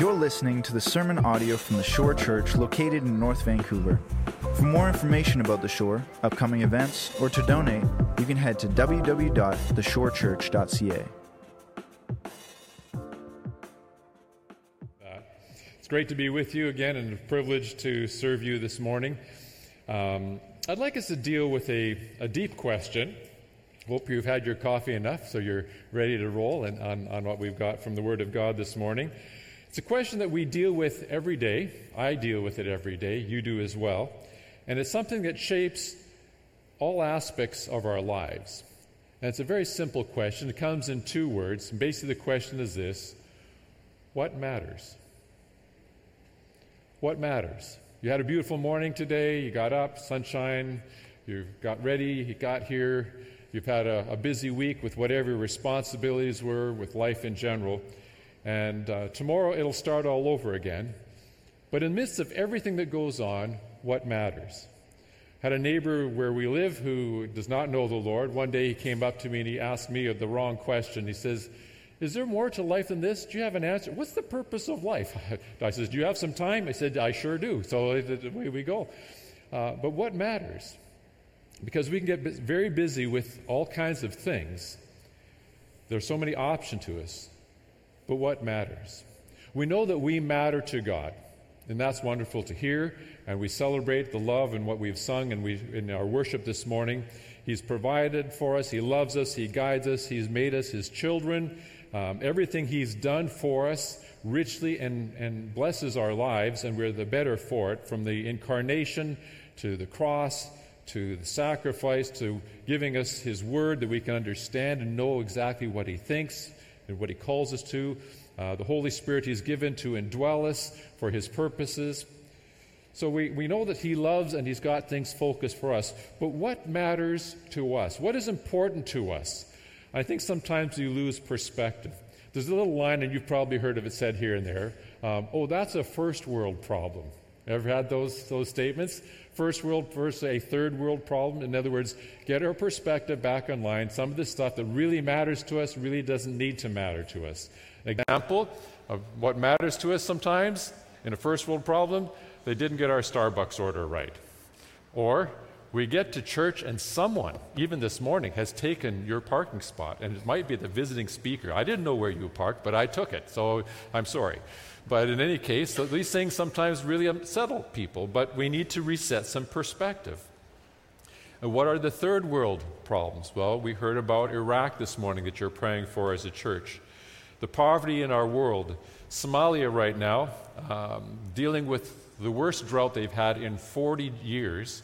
You're listening to the sermon audio from the Shore Church located in North Vancouver. For more information about the Shore, upcoming events, or to donate, you can head to www.theshorechurch.ca. It's great to be with you again and a privilege to serve you this morning. Um, I'd like us to deal with a, a deep question. Hope you've had your coffee enough so you're ready to roll and on, on what we've got from the Word of God this morning. It's a question that we deal with every day. I deal with it every day. You do as well. And it's something that shapes all aspects of our lives. And it's a very simple question. It comes in two words. Basically, the question is this What matters? What matters? You had a beautiful morning today. You got up, sunshine. You got ready. You got here. You've had a, a busy week with whatever your responsibilities were with life in general. And uh, tomorrow it'll start all over again. But in the midst of everything that goes on, what matters? Had a neighbor where we live who does not know the Lord. One day he came up to me and he asked me the wrong question. He says, Is there more to life than this? Do you have an answer? What's the purpose of life? I says, Do you have some time? I said, I sure do. So away we go. Uh, but what matters? Because we can get very busy with all kinds of things. There's so many options to us. But what matters? We know that we matter to God, and that's wonderful to hear. And we celebrate the love and what we've sung and we, in our worship this morning. He's provided for us, He loves us, He guides us, He's made us His children. Um, everything He's done for us richly and, and blesses our lives, and we're the better for it, from the incarnation to the cross to the sacrifice to giving us His word that we can understand and know exactly what He thinks and what He calls us to. Uh, the Holy Spirit He's given to indwell us for His purposes. So we, we know that He loves and He's got things focused for us. But what matters to us? What is important to us? I think sometimes you lose perspective. There's a little line, and you've probably heard of it said here and there. Um, oh, that's a first world problem. Ever had those, those statements? First world versus a third world problem. In other words, get our perspective back on line. Some of the stuff that really matters to us really doesn't need to matter to us. An example of what matters to us sometimes in a first world problem, they didn't get our Starbucks order right. Or we get to church and someone, even this morning, has taken your parking spot, and it might be the visiting speaker. I didn't know where you parked, but I took it, so I'm sorry. But in any case, these things sometimes really unsettle people, but we need to reset some perspective. And what are the third world problems? Well, we heard about Iraq this morning that you're praying for as a church. The poverty in our world. Somalia, right now, um, dealing with the worst drought they've had in 40 years.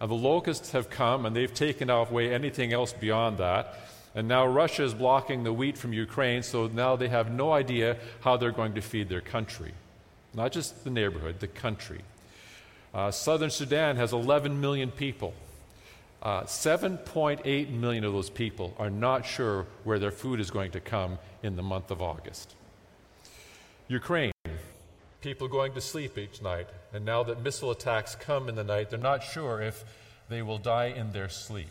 And the locusts have come and they've taken away anything else beyond that. And now Russia is blocking the wheat from Ukraine, so now they have no idea how they're going to feed their country. Not just the neighborhood, the country. Uh, Southern Sudan has 11 million people. Uh, 7.8 million of those people are not sure where their food is going to come in the month of August. Ukraine, people going to sleep each night, and now that missile attacks come in the night, they're not sure if they will die in their sleep.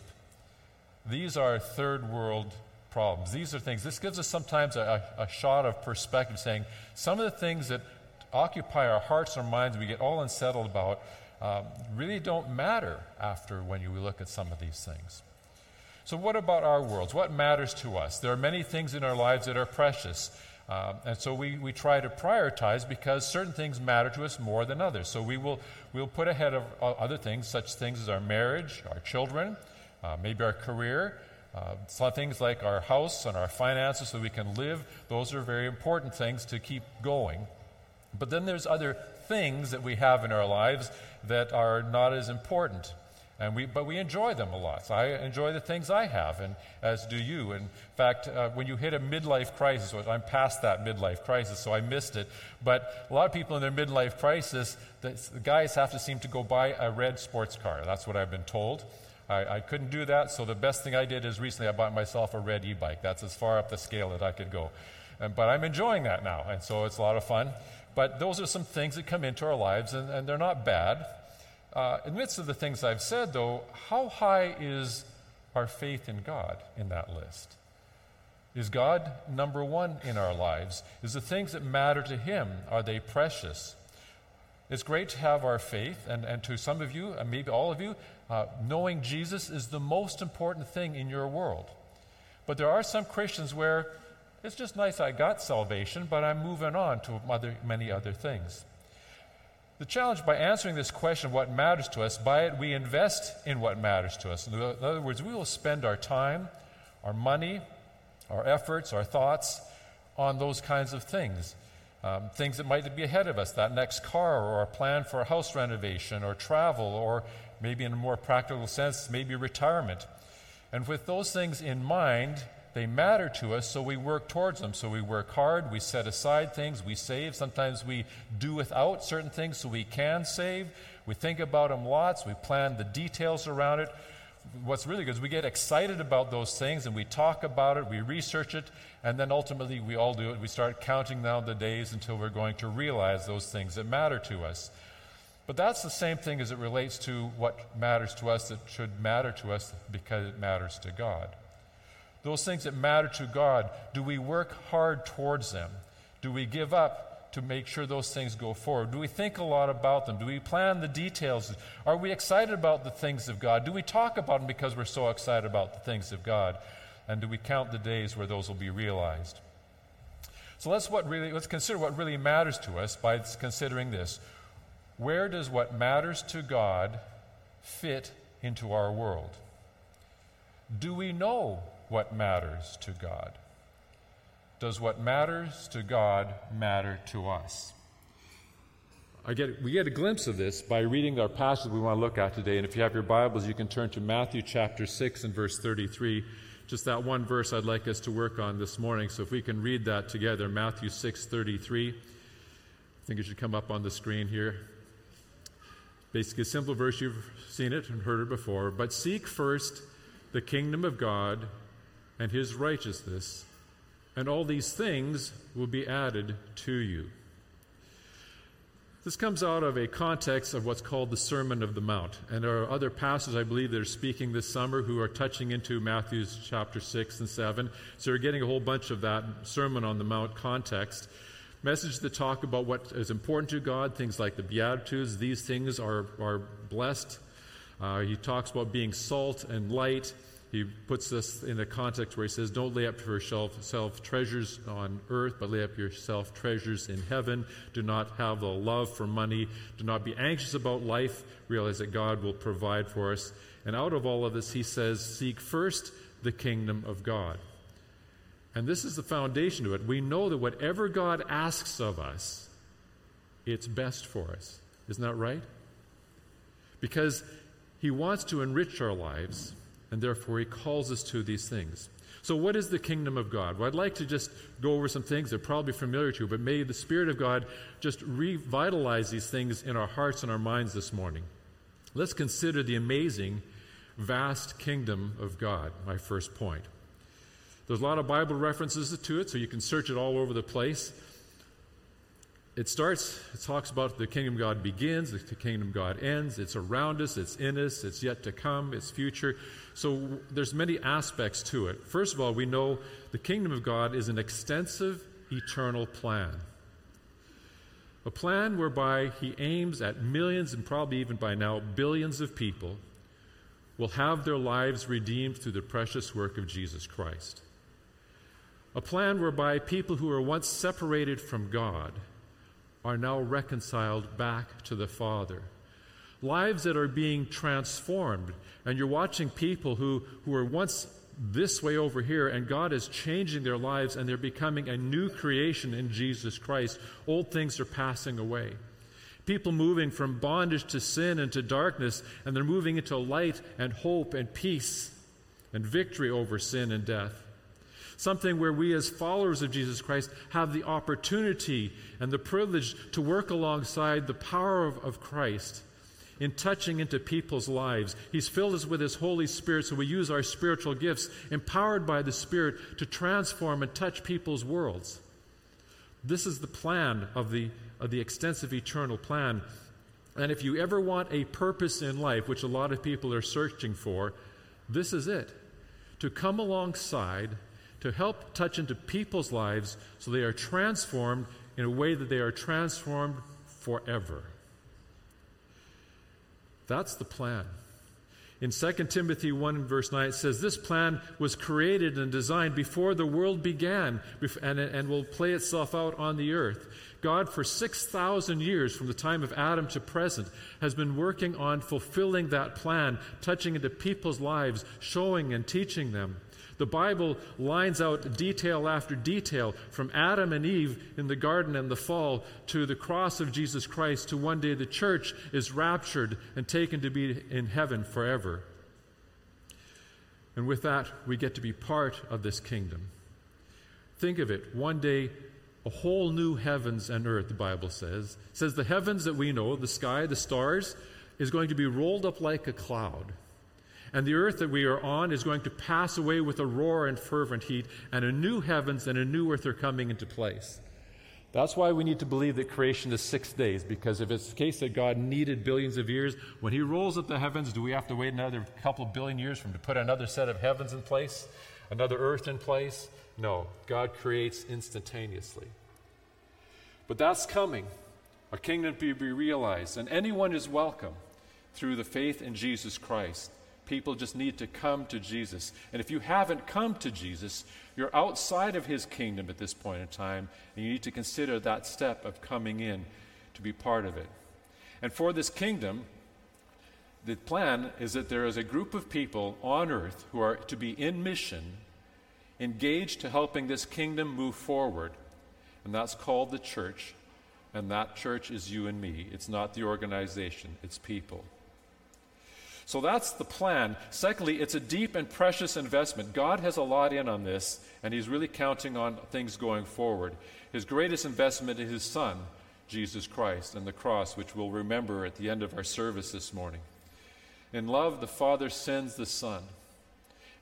These are third world problems. These are things, this gives us sometimes a, a, shot of perspective saying some of the things that occupy our hearts and our minds, we get all unsettled about, um, really don't matter after when you look at some of these things. So, what about our worlds? What matters to us? There are many things in our lives that are precious. Um, and so we, we try to prioritize because certain things matter to us more than others. So we will we'll put ahead of other things, such things as our marriage, our children, uh, maybe our career, uh, things like our house and our finances so we can live. Those are very important things to keep going. But then there's other things that we have in our lives that are not as important. And we, but we enjoy them a lot. So I enjoy the things I have, and as do you. In fact, uh, when you hit a midlife crisis, I'm past that midlife crisis, so I missed it. But a lot of people in their midlife crisis, the guys have to seem to go buy a red sports car. That's what I've been told. I, I, couldn't do that, so the best thing I did is recently I bought myself a red e bike. That's as far up the scale that I could go. And, but I'm enjoying that now, and so it's a lot of fun. But those are some things that come into our lives, and, and they're not bad. Uh, in the midst of the things I've said, though, how high is our faith in God in that list? Is God number one in our lives? Is the things that matter to Him, are they precious? It's great to have our faith, and, and to some of you, and maybe all of you, uh, knowing Jesus is the most important thing in your world. But there are some Christians where it's just nice I got salvation, but I'm moving on to other, many other things. The challenge by answering this question, what matters to us, by it we invest in what matters to us. In other words, we will spend our time, our money, our efforts, our thoughts on those kinds of things. Um, things that might be ahead of us, that next car, or a plan for a house renovation, or travel, or maybe in a more practical sense, maybe retirement. And with those things in mind, they matter to us, so we work towards them. So we work hard, we set aside things, we save. Sometimes we do without certain things so we can save. We think about them lots, we plan the details around it. What's really good is we get excited about those things and we talk about it, we research it, and then ultimately we all do it. We start counting down the days until we're going to realize those things that matter to us. But that's the same thing as it relates to what matters to us that should matter to us because it matters to God. Those things that matter to God, do we work hard towards them? Do we give up to make sure those things go forward? Do we think a lot about them? Do we plan the details? Are we excited about the things of God? Do we talk about them because we're so excited about the things of God? And do we count the days where those will be realized? So let's, what really, let's consider what really matters to us by considering this. Where does what matters to God fit into our world? Do we know what matters to God? Does what matters to God matter to us? Get, we get a glimpse of this by reading our passage we want to look at today. And if you have your Bibles, you can turn to Matthew chapter 6 and verse 33. Just that one verse I'd like us to work on this morning. So if we can read that together, Matthew 6 33. I think it should come up on the screen here. Basically, a simple verse, you've seen it and heard it before. But seek first the kingdom of God and his righteousness, and all these things will be added to you. This comes out of a context of what's called the Sermon of the Mount. And there are other pastors, I believe, that are speaking this summer who are touching into Matthew's chapter 6 and 7. So we're getting a whole bunch of that Sermon on the Mount context. Messages that talk about what is important to God, things like the Beatitudes, these things are, are blessed. Uh, he talks about being salt and light he puts this in a context where he says, Don't lay up for yourself treasures on earth, but lay up yourself treasures in heaven. Do not have the love for money. Do not be anxious about life. Realize that God will provide for us. And out of all of this, he says, Seek first the kingdom of God. And this is the foundation to it. We know that whatever God asks of us, it's best for us. Isn't that right? Because he wants to enrich our lives and therefore he calls us to these things. So, what is the kingdom of God? Well, I'd like to just go over some things that are probably familiar to you, but may the Spirit of God just revitalize these things in our hearts and our minds this morning. Let's consider the amazing, vast kingdom of God, my first point. There's a lot of Bible references to it, so you can search it all over the place it starts, it talks about the kingdom of God begins, the kingdom of God ends, it's around us, it's in us, it's yet to come, it's future. So there's many aspects to it. First of all, we know the kingdom of God is an extensive eternal plan. A plan whereby he aims at millions and probably even by now billions of people will have their lives redeemed through the precious work of Jesus Christ. A plan whereby people who were once separated from God are now reconciled back to the Father. Lives that are being transformed. And you're watching people who, who were once this way over here, and God is changing their lives, and they're becoming a new creation in Jesus Christ. Old things are passing away. People moving from bondage to sin and to darkness, and they're moving into light and hope and peace and victory over sin and death something where we, as followers of Jesus Christ, have the opportunity and the privilege to work alongside the power of, of Christ in touching into people's lives. He's filled us with His Holy Spirit, so we use our spiritual gifts, empowered by the Spirit, to transform and touch people's worlds. This is the plan of the, of the extensive eternal plan. And if you ever want a purpose in life, which a lot of people are searching for, this is it to come alongside to help touch into people's lives so they are transformed in a way that they are transformed forever. That's the plan. In 2 Timothy 1, verse 9, it says, This plan was created and designed before the world began and, and will play itself out on the earth. God, for 6,000 years, from the time of Adam to present, has been working on fulfilling that plan, touching into people's lives, showing and teaching them. The Bible lines out detail after detail from Adam and Eve in the garden and the fall to the cross of Jesus Christ to one day the church is raptured and taken to be in heaven forever. And with that, we get to be part of this kingdom. Think of it. One day, a whole new heavens and earth, the Bible says. It says the heavens that we know, the sky, the stars, is going to be rolled up like a cloud. And the earth that we are on is going to pass away with a roar and fervent heat, and a new heavens and a new earth are coming into place. That's why we need to believe that creation is six days, because if it's the case that God needed billions of years, when He rolls up the heavens, do we have to wait another couple billion years for Him to put another set of heavens in place, another earth in place? No, God creates instantaneously. But that's coming, a kingdom to be realized, and anyone is welcome through the faith in Jesus Christ. People just need to come to Jesus. And if you haven't come to Jesus, you're outside of his kingdom at this point in time, and you need to consider that step of coming in to be part of it. And for this kingdom, the plan is that there is a group of people on earth who are to be in mission, engaged to helping this kingdom move forward. And that's called the church. And that church is you and me. It's not the organization, it's people. So that's the plan. Secondly, it's a deep and precious investment. God has a lot in on this, and He's really counting on things going forward. His greatest investment is His Son, Jesus Christ, and the cross, which we'll remember at the end of our service this morning. In love, the Father sends the Son.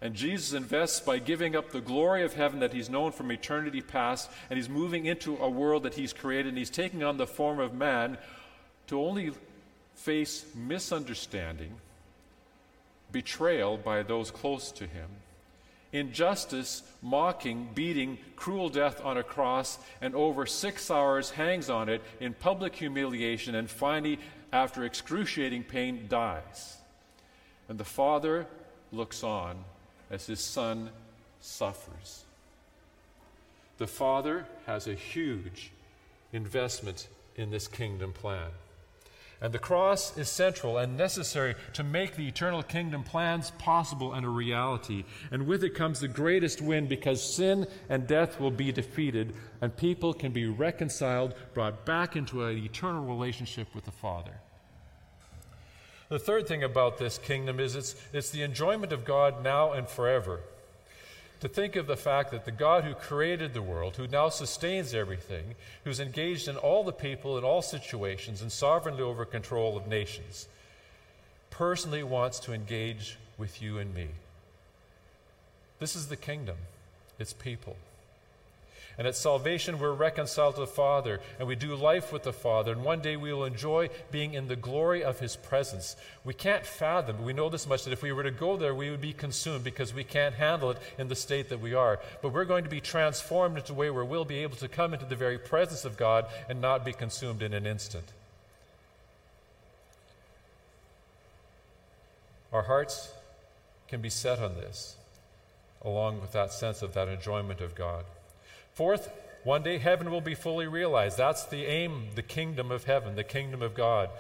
And Jesus invests by giving up the glory of heaven that he's known from eternity past, and he's moving into a world that he's created, and he's taking on the form of man to only face misunderstanding betrayal by those close to him, injustice, mocking, beating, cruel death on a cross, and over six hours hangs on it in public humiliation, and finally, after excruciating pain, dies. And the Father looks on as his Son suffers. The Father has a huge investment in this kingdom plan. And the cross is central and necessary to make the eternal kingdom plans possible and a reality. And with it comes the greatest win because sin and death will be defeated and people can be reconciled, brought back into an eternal relationship with the Father. The third thing about this kingdom is it's, it's the enjoyment of God now and forever to think of the fact that the God who created the world, who now sustains everything, who's engaged in all the people in all situations and sovereignly over control of nations, personally wants to engage with you and me. This is the kingdom, it's people. And at salvation, we're reconciled to the Father, and we do life with the Father. And one day we will enjoy being in the glory of His presence. We can't fathom, but we know this much, that if we were to go there, we would be consumed because we can't handle it in the state that we are. But we're going to be transformed into a way where we'll be able to come into the very presence of God and not be consumed in an instant. Our hearts can be set on this, along with that sense of that enjoyment of God. Fourth, one day heaven will be fully realized. That's the aim, the kingdom of heaven, the kingdom of God.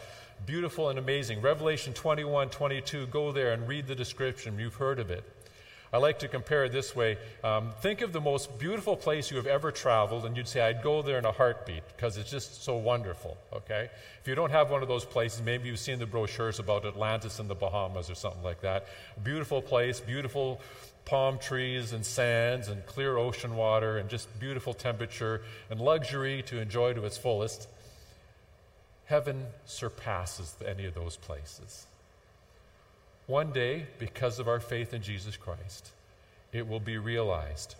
Beautiful and amazing. Revelation 21 22, go there and read the description. You've heard of it. I like to compare it this way. Um, think of the most beautiful place you have ever traveled, and you'd say, I'd go there in a heartbeat because it's just so wonderful, okay? If you don't have one of those places, maybe you've seen the brochures about Atlantis in the Bahamas or something like that. Beautiful place, beautiful palm trees and sands and clear ocean water and just beautiful temperature and luxury to enjoy to its fullest. Heaven surpasses any of those places. One day, because of our faith in Jesus Christ, it will be realized.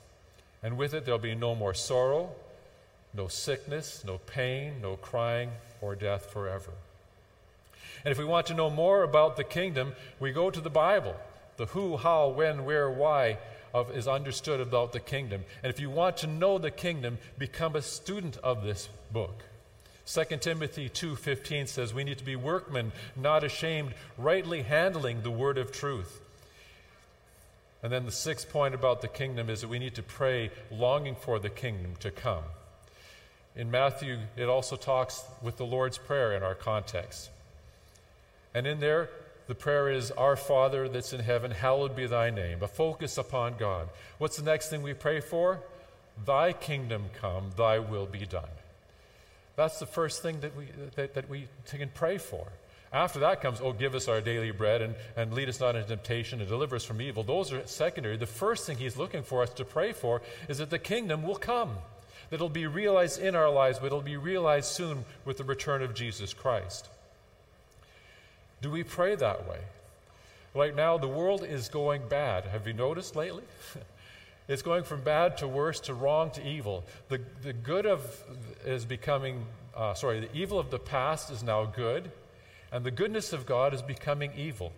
And with it, there'll be no more sorrow, no sickness, no pain, no crying, or death forever. And if we want to know more about the kingdom, we go to the Bible the who, how, when, where, why of, is understood about the kingdom. And if you want to know the kingdom, become a student of this book. 2 Timothy 2:15 says we need to be workmen, not ashamed, rightly handling the word of truth. And then the sixth point about the kingdom is that we need to pray longing for the kingdom to come. In Matthew, it also talks with the Lord's Prayer in our context. And in there, the prayer is, Our Father that's in heaven, hallowed be thy name, a focus upon God. What's the next thing we pray for? Thy kingdom come, thy will be done. That's the first thing that we, that, that we can pray for. After that comes, oh, give us our daily bread and, and lead us not into temptation and deliver us from evil. Those are secondary. The first thing he's looking for us to pray for is that the kingdom will come, that it'll be realized in our lives, but it'll be realized soon with the return of Jesus Christ. Do we pray that way? Right now, the world is going bad. Have you noticed lately? it's going from bad to worse to wrong to evil. The, the good of is becoming, uh, sorry, the evil of the past is now good and the goodness of God is becoming evil.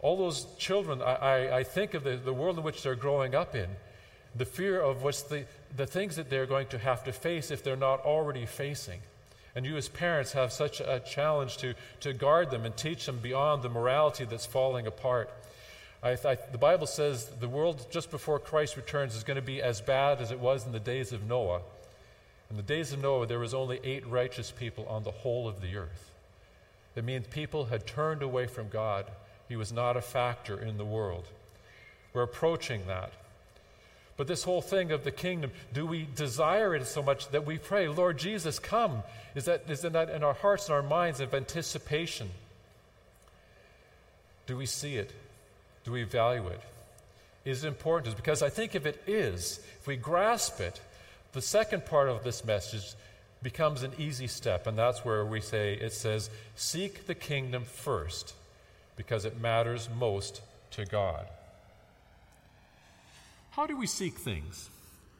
All those children, I, I, I think of the, the world in which they're growing up in, the fear of what's the, the things that they're going to have to face if they're not already facing. And you, as parents, have such a challenge to, to guard them and teach them beyond the morality that's falling apart. I, I, the Bible says the world just before Christ returns is going to be as bad as it was in the days of Noah. In the days of Noah, there was only eight righteous people on the whole of the earth. That means people had turned away from God. He was not a factor in the world. We're approaching that. But this whole thing of the kingdom, do we desire it so much that we pray, Lord Jesus, come? Is that, is that in our hearts and our minds of anticipation? Do we see it? Do we value it? Is it important? Because I think if it is, if we grasp it, the second part of this message becomes an easy step, and that's where we say it says, Seek the kingdom first, because it matters most to God. How do we seek things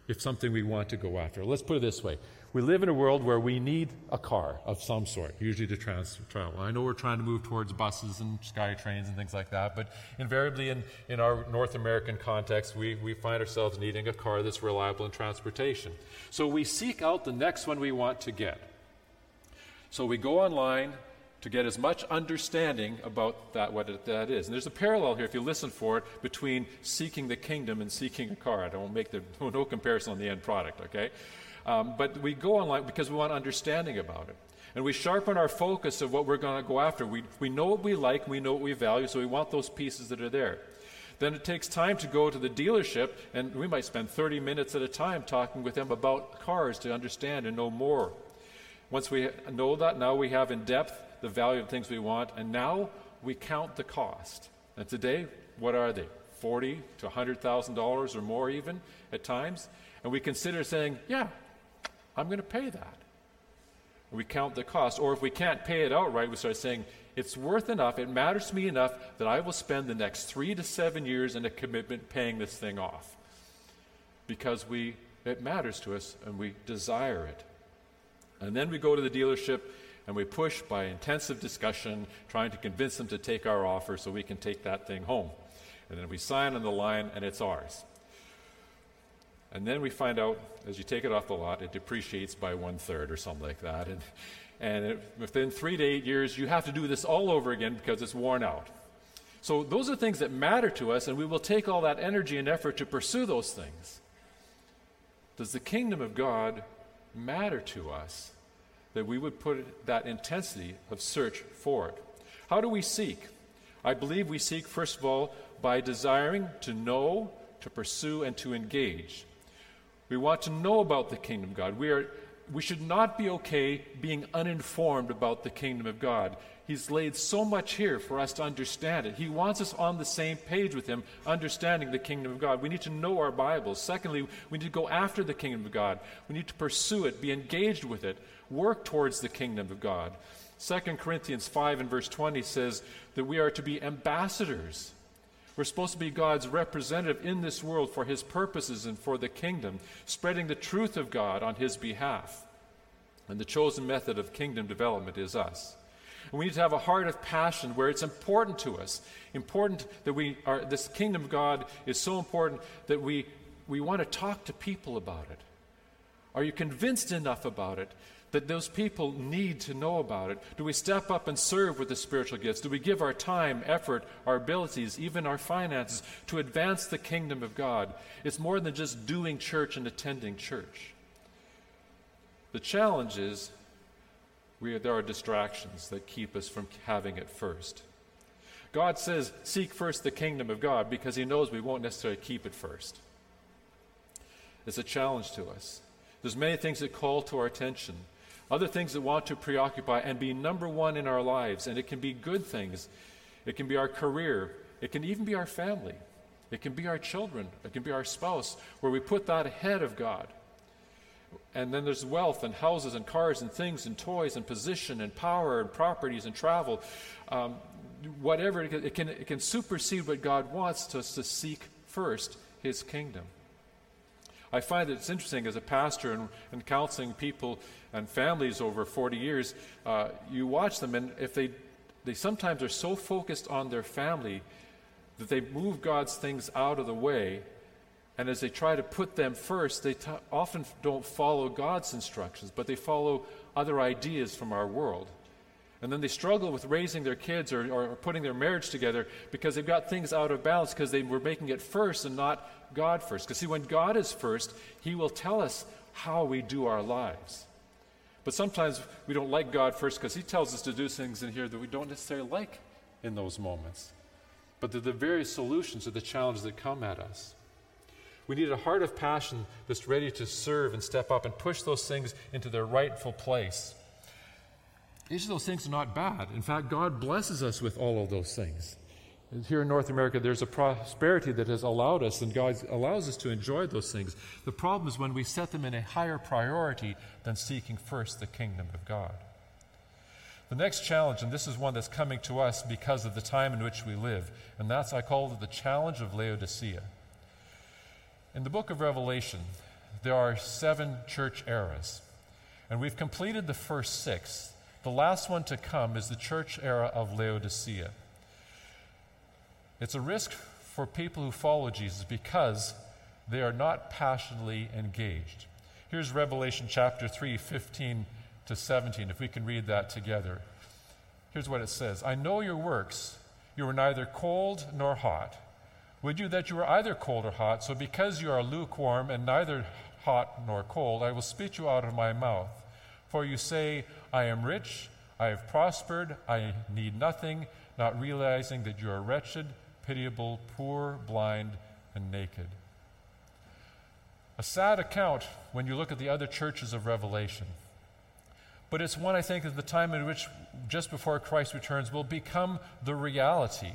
if something we want to go after? Let's put it this way. We live in a world where we need a car of some sort, usually to trans- travel. I know we're trying to move towards buses and sky trains and things like that, but invariably in, in our North American context, we, we find ourselves needing a car that's reliable in transportation. So we seek out the next one we want to get. So we go online to get as much understanding about that, what it, that is. And there's a parallel here, if you listen for it, between seeking the kingdom and seeking a car. I don't make the, no comparison on the end product, okay? Um, but we go online because we want understanding about it. And we sharpen our focus of what we're going to go after. We, we know what we like, we know what we value, so we want those pieces that are there. Then it takes time to go to the dealership, and we might spend 30 minutes at a time talking with them about cars to understand and know more. Once we know that, now we have in depth the value of things we want, and now we count the cost. And today, what are they? Forty to hundred thousand dollars or more, even at times, and we consider saying, "Yeah, I'm going to pay that." And we count the cost, or if we can't pay it outright, we start saying, "It's worth enough. It matters to me enough that I will spend the next three to seven years in a commitment paying this thing off, because we it matters to us and we desire it." And then we go to the dealership and we push by intensive discussion, trying to convince them to take our offer so we can take that thing home. And then we sign on the line, and it's ours. And then we find out, as you take it off the lot, it depreciates by one third or something like that. And, and it, within three to eight years, you have to do this all over again because it's worn out. So, those are things that matter to us, and we will take all that energy and effort to pursue those things. Does the kingdom of God matter to us? That we would put that intensity of search for it. How do we seek? I believe we seek, first of all, by desiring to know, to pursue, and to engage. We want to know about the kingdom of God. We, are, we should not be okay being uninformed about the kingdom of God. He's laid so much here for us to understand it. He wants us on the same page with Him, understanding the kingdom of God. We need to know our Bibles. Secondly, we need to go after the kingdom of God. We need to pursue it, be engaged with it, work towards the kingdom of God. 2 Corinthians 5 and verse 20 says that we are to be ambassadors. We're supposed to be God's representative in this world for His purposes and for the kingdom, spreading the truth of God on His behalf. And the chosen method of kingdom development is us. And we need to have a heart of passion where it's important to us, important that we are, this kingdom of God is so important that we, we want to talk to people about it. Are you convinced enough about it that those people need to know about it? Do we step up and serve with the spiritual gifts? Do we give our time, effort, our abilities, even our finances to advance the kingdom of God? It's more than just doing church and attending church. The challenge is we, there are distractions that keep us from having it first. God says, Seek first the kingdom of God because He knows we won't necessarily keep it first. It's a challenge to us. There's many things that call to our attention, other things that want to preoccupy and be number one in our lives. And it can be good things, it can be our career, it can even be our family, it can be our children, it can be our spouse, where we put that ahead of God. And then there's wealth and houses and cars and things and toys and position and power and properties and travel. Um, whatever, it can, it can, it can supersede what God wants us to seek first His kingdom. I find it's interesting as a pastor and, and counseling people and families over 40 years, uh, you watch them, and if they, they sometimes are so focused on their family that they move God's things out of the way. And as they try to put them first, they t- often don't follow God's instructions, but they follow other ideas from our world. And then they struggle with raising their kids or, or putting their marriage together because they've got things out of balance because they were making it first and not God first. Because, see, when God is first, He will tell us how we do our lives. But sometimes we don't like God first because He tells us to do things in here that we don't necessarily like in those moments. But they're the very solutions to the challenges that come at us. We need a heart of passion that's ready to serve and step up and push those things into their rightful place. Each of those things are not bad. In fact, God blesses us with all of those things. Here in North America, there's a prosperity that has allowed us, and God allows us to enjoy those things. The problem is when we set them in a higher priority than seeking first the kingdom of God. The next challenge, and this is one that's coming to us because of the time in which we live, and that's, I call it the challenge of Laodicea. In the book of Revelation, there are seven church eras, and we've completed the first six. The last one to come is the church era of Laodicea. It's a risk for people who follow Jesus because they are not passionately engaged. Here's Revelation chapter 3, 15 to 17, if we can read that together. Here's what it says I know your works. You are neither cold nor hot. Would you that you were either cold or hot? So because you are lukewarm and neither hot nor cold, I will spit you out of my mouth. For you say, I am rich, I have prospered, I need nothing, not realizing that you are wretched, pitiable, poor, blind, and naked. A sad account when you look at the other churches of Revelation. But it's one I think at the time in which, just before Christ returns, will become the reality.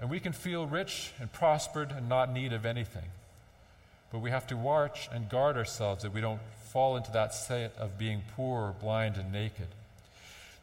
And we can feel rich and prospered and not need of anything. But we have to watch and guard ourselves that we don't fall into that state of being poor, blind, and naked.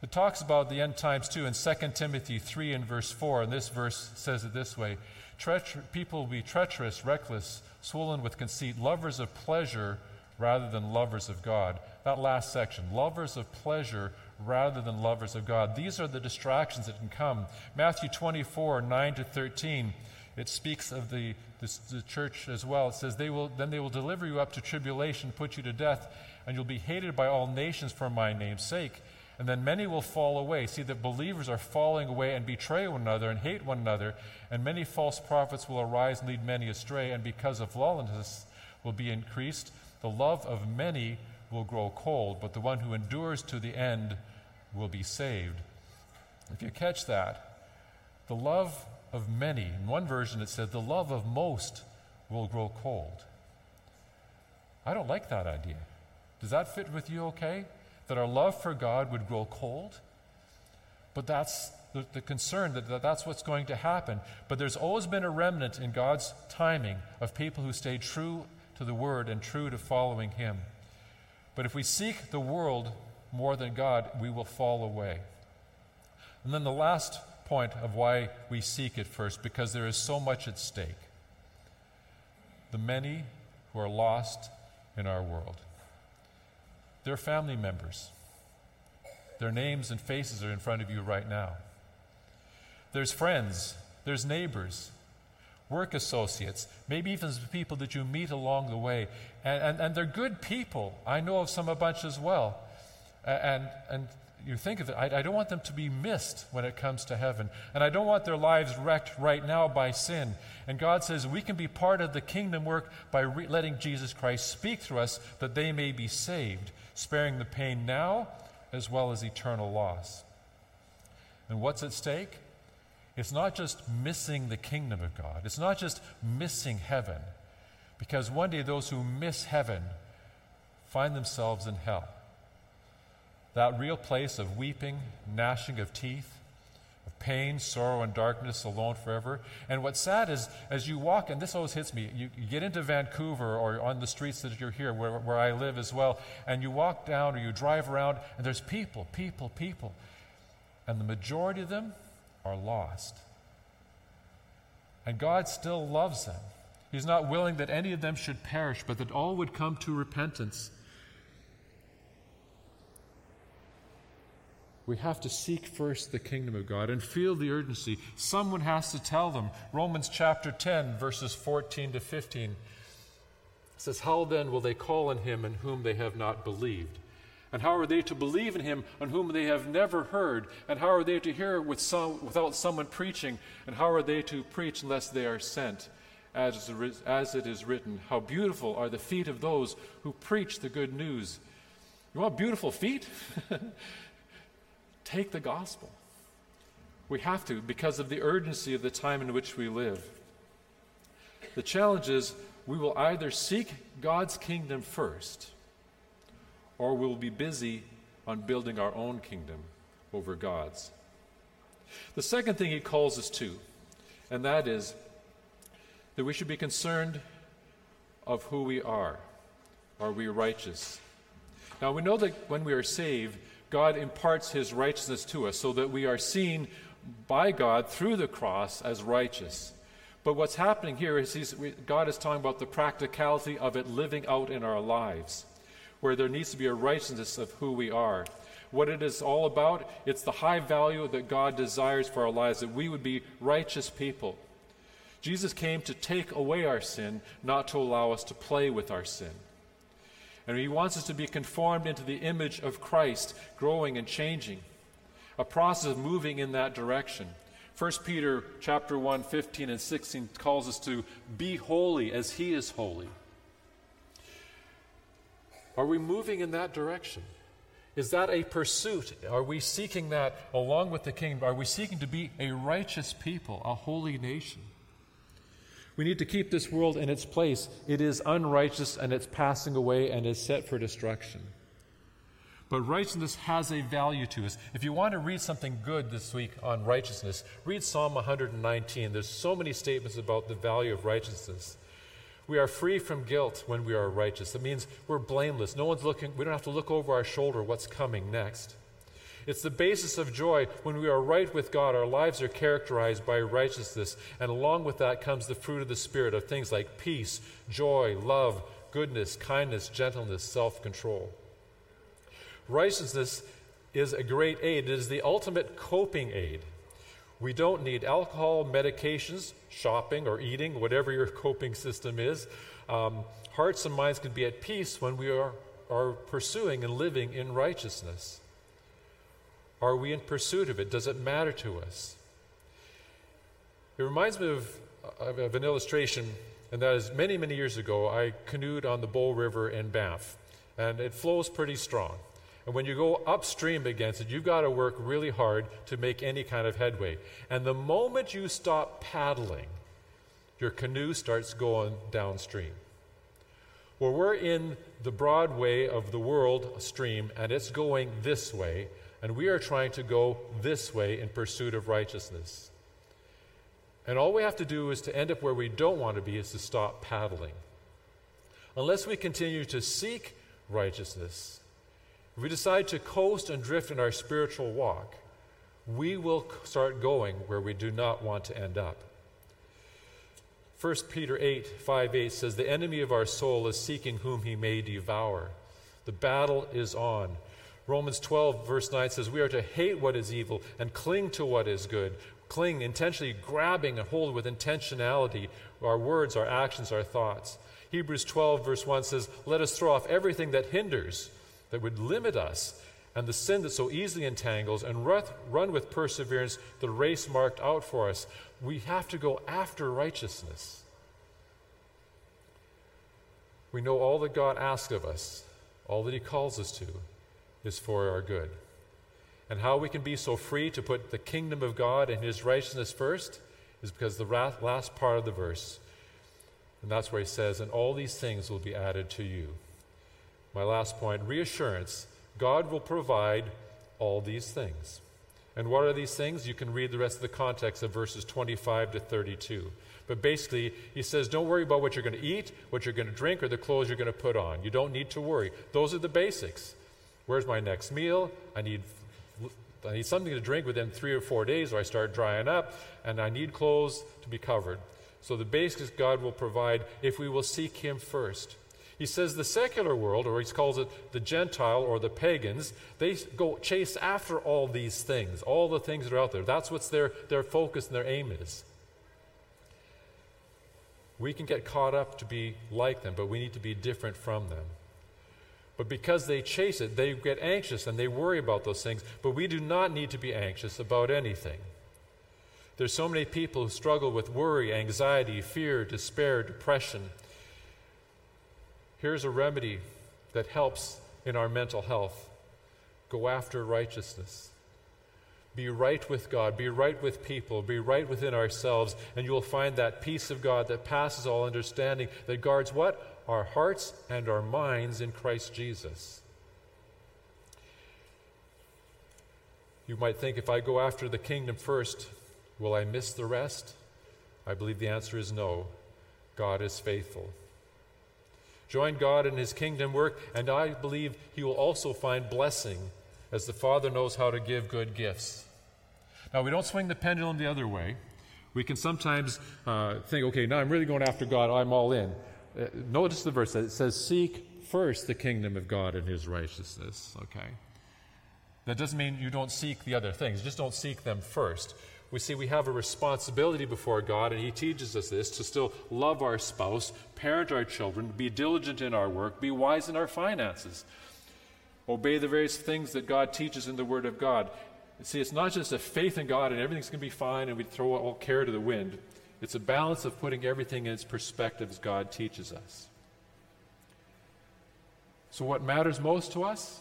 It talks about the end times too in 2 Timothy 3 and verse 4, and this verse says it this way Treacher- People will be treacherous, reckless, swollen with conceit, lovers of pleasure rather than lovers of God. That last section, lovers of pleasure rather than lovers of God. These are the distractions that can come. Matthew 24, 9 to 13 it speaks of the, the, the, church as well. It says, they will, Then they will deliver you up to tribulation, put you to death, and you'll be hated by all nations for my name's sake. And then many will fall away. See that believers are falling away and betray one another and hate one another, and many false prophets will arise and lead many astray, and because of lawlessness will be increased, the love of many will grow cold, but the one who endures to the end will be saved. If you catch that, the love of many. In one version, it said, the love of most will grow cold. I don't like that idea. Does that fit with you okay? That our love for God would grow cold? But that's the, the concern that, that that's what's going to happen. But there's always been a remnant in God's timing of people who stay true to the Word and true to following Him. But if we seek the world more than God, we will fall away. And then the last point of why we seek it first because there is so much at stake. The many who are lost in our world. They're family members, Their names and faces are in front of you right now. There's friends, there's neighbors, work associates, maybe even people that you meet along the way. And, and, and they're good people. I know of some a bunch as well. And, and you think of it, I, I, don't want them to be missed when it comes to heaven. And I don't want their lives wrecked right now by sin. And God says we can be part of the kingdom work by re- letting Jesus Christ speak through us that they may be saved, sparing the pain now as well as eternal loss. And what's at stake? It's not just missing the kingdom of God, it's not just missing heaven, because one day those who miss heaven find themselves in hell. That real place of weeping, gnashing of teeth, of pain, sorrow, and darkness alone forever. And what's sad is, as you walk, and this always hits me, you, you get into Vancouver or on the streets that you're here, where, where I live as well, and you walk down or you drive around, and there's people, people, people. And the majority of them are lost. And God still loves them. He's not willing that any of them should perish, but that all would come to repentance. We have to seek first the kingdom of God and feel the urgency. Someone has to tell them. Romans chapter 10, verses 14 to 15 says, How then will they call on him in whom they have not believed? And how are they to believe in him on whom they have never heard? And how are they to hear with some, without someone preaching? And how are they to preach unless they are sent? As, as it is written, How beautiful are the feet of those who preach the good news. You want beautiful feet? Take the gospel. We have to because of the urgency of the time in which we live. The challenge is we will either seek God's kingdom first or we'll be busy on building our own kingdom over God's. The second thing he calls us to, and that is that we should be concerned of who we are. Are we righteous? Now, we know that when we are saved, God imparts his righteousness to us so that we are seen by God through the cross as righteous. But what's happening here is God is talking about the practicality of it living out in our lives, where there needs to be a righteousness of who we are. What it is all about, it's the high value that God desires for our lives, that we would be righteous people. Jesus came to take away our sin, not to allow us to play with our sin. And he wants us to be conformed into the image of Christ, growing and changing. A process of moving in that direction. 1 Peter chapter 1, 15 and 16 calls us to be holy as he is holy. Are we moving in that direction? Is that a pursuit? Are we seeking that along with the king? Are we seeking to be a righteous people, a holy nation? We need to keep this world in its place. It is unrighteous and it's passing away and is set for destruction. But righteousness has a value to us. If you want to read something good this week on righteousness, read Psalm 119. There's so many statements about the value of righteousness. We are free from guilt when we are righteous. That means we're blameless. No one's looking, we don't have to look over our shoulder what's coming next. It's the basis of joy. When we are right with God, our lives are characterized by righteousness. And along with that comes the fruit of the Spirit of things like peace, joy, love, goodness, kindness, gentleness, self control. Righteousness is a great aid, it is the ultimate coping aid. We don't need alcohol, medications, shopping, or eating, whatever your coping system is. Um, hearts and minds can be at peace when we are, are pursuing and living in righteousness. Are we in pursuit of it? Does it matter to us? It reminds me of, of, of, an illustration, and that is many, many years ago, I canoed on the Bow River in Banff, and it flows pretty strong. And when you go upstream against it, you've got to work really hard to make any kind of headway. And the moment you stop paddling, your canoe starts going downstream. Well, we're in the Broadway of the world stream, and it's going this way and we are trying to go this way in pursuit of righteousness. And all we have to do is to end up where we don't want to be is to stop paddling. Unless we continue to seek righteousness, if we decide to coast and drift in our spiritual walk, we will start going where we do not want to end up. 1 Peter 8, 5 8 says, The enemy of our soul is seeking whom he may devour. The battle is on. Romans 12, verse 9 says, We are to hate what is evil and cling to what is good. Cling, intentionally grabbing and hold with intentionality our words, our actions, our thoughts. Hebrews 12, verse 1 says, Let us throw off everything that hinders, that would limit us, and the sin that so easily entangles, and run with perseverance the race marked out for us. We have to go after righteousness. We know all that God asks of us, all that He calls us to, is for our good. And how we can be so free to put the kingdom of God and His righteousness first is because the last part of the verse, and that's where He says, And all these things will be added to you. My last point reassurance God will provide all these things. And what are these things? You can read the rest of the context of verses 25 to 32. But basically, he says, don't worry about what you're going to eat, what you're going to drink, or the clothes you're going to put on. You don't need to worry. Those are the basics. Where's my next meal? I need, I need something to drink within three or four days, or I start drying up, and I need clothes to be covered. So the basics God will provide if we will seek Him first. He says the secular world, or he calls it the Gentile or the pagans, they go chase after all these things, all the things that are out there. That's what's their, their focus and their aim is. We can get caught up to be like them, but we need to be different from them. But because they chase it, they get anxious and they worry about those things. But we do not need to be anxious about anything. There's so many people who struggle with worry, anxiety, fear, despair, depression. Here's a remedy that helps in our mental health go after righteousness. Be right with God, be right with people, be right within ourselves, and you will find that peace of God that passes all understanding that guards what? Our hearts and our minds in Christ Jesus. You might think if I go after the kingdom first, will I miss the rest? I believe the answer is no. God is faithful. Join God in his kingdom work, and I believe he will also find blessing as the Father knows how to give good gifts. Now, we don't swing the pendulum the other way. We can sometimes uh, think, okay, now I'm really going after God, I'm all in. Uh, notice the verse that it says, Seek first the kingdom of God and his righteousness, okay? That doesn't mean you don't seek the other things, just don't seek them first we see we have a responsibility before God, and He teaches us this to still love our spouse, parent our children, be diligent in our work, be wise in our finances, obey the various things that God teaches in the Word of God. See, it's not just a faith in God and everything's going to be fine and we throw all care to the wind. It's a balance of putting everything in its perspective as God teaches us. So, what matters most to us?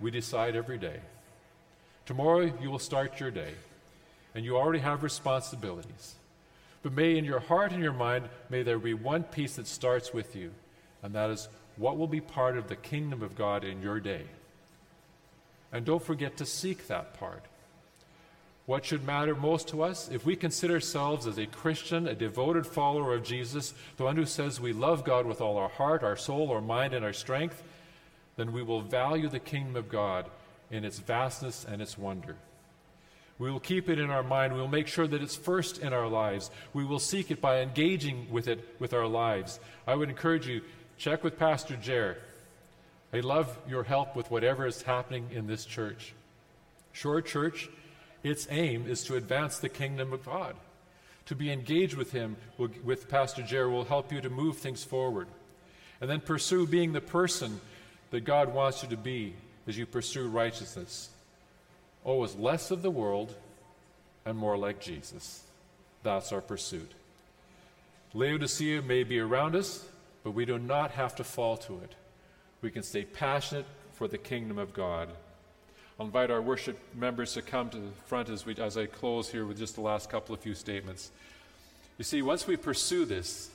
We decide every day. Tomorrow, you will start your day and you already have responsibilities. But may in your heart and your mind, may there be one piece that starts with you, and that is what will be part of the kingdom of God in your day. And don't forget to seek that part. What should matter most to us? If we consider ourselves as a Christian, a devoted follower of Jesus, the one who says we love God with all our heart, our soul, our mind, and our strength, then we will value the kingdom of God in its vastness and its wonder. We will keep it in our mind. We will make sure that it's first in our lives. We will seek it by engaging with it with our lives. I would encourage you, check with Pastor Jer. I love your help with whatever is happening in this church. Shore Church, its aim is to advance the kingdom of God. To be engaged with Him, with Pastor Jer, will help you to move things forward. And then pursue being the person that God wants you to be as you pursue righteousness always less of the world and more like Jesus. That's our pursuit. Laodicea may be around us, but we do not have to fall to it. We can stay passionate for the kingdom of God. I'll invite our worship members to come to the front as, we, as I close here with just the last couple of few statements. You see, once we pursue this,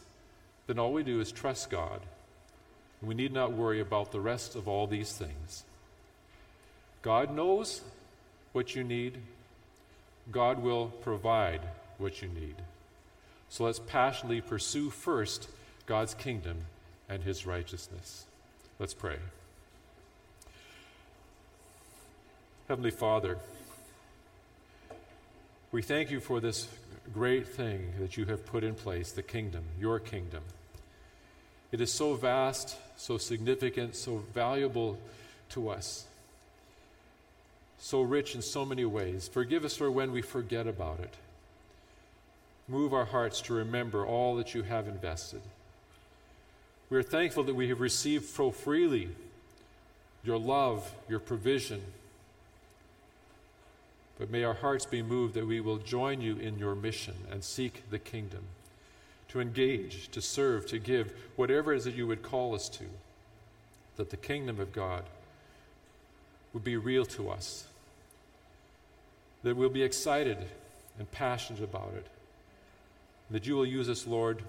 then all we do is trust God. And We need not worry about the rest of all these things. God knows what you need, God will provide what you need. So let's passionately pursue first God's kingdom and his righteousness. Let's pray. Heavenly Father, we thank you for this great thing that you have put in place, the kingdom, your kingdom. It is so vast, so significant, so valuable to us. So rich in so many ways. Forgive us for when we forget about it. Move our hearts to remember all that you have invested. We are thankful that we have received so freely your love, your provision. But may our hearts be moved that we will join you in your mission and seek the kingdom, to engage, to serve, to give, whatever it is that you would call us to, that the kingdom of God would be real to us, that we'll be excited and passionate about it, that you will use us, Lord,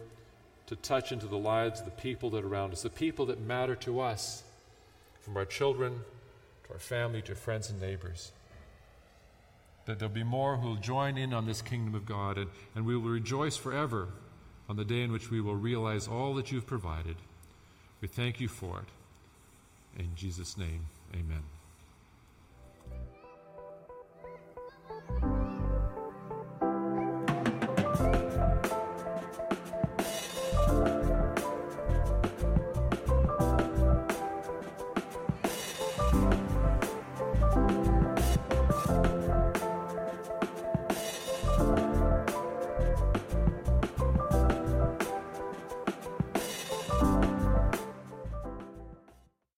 to touch into the lives of the people that are around us, the people that matter to us, from our children to our family to friends and neighbors. That there'll be more who will join in on this kingdom of God, and, and we will rejoice forever on the day in which we will realize all that you've provided. We thank you for it. In Jesus' name, amen.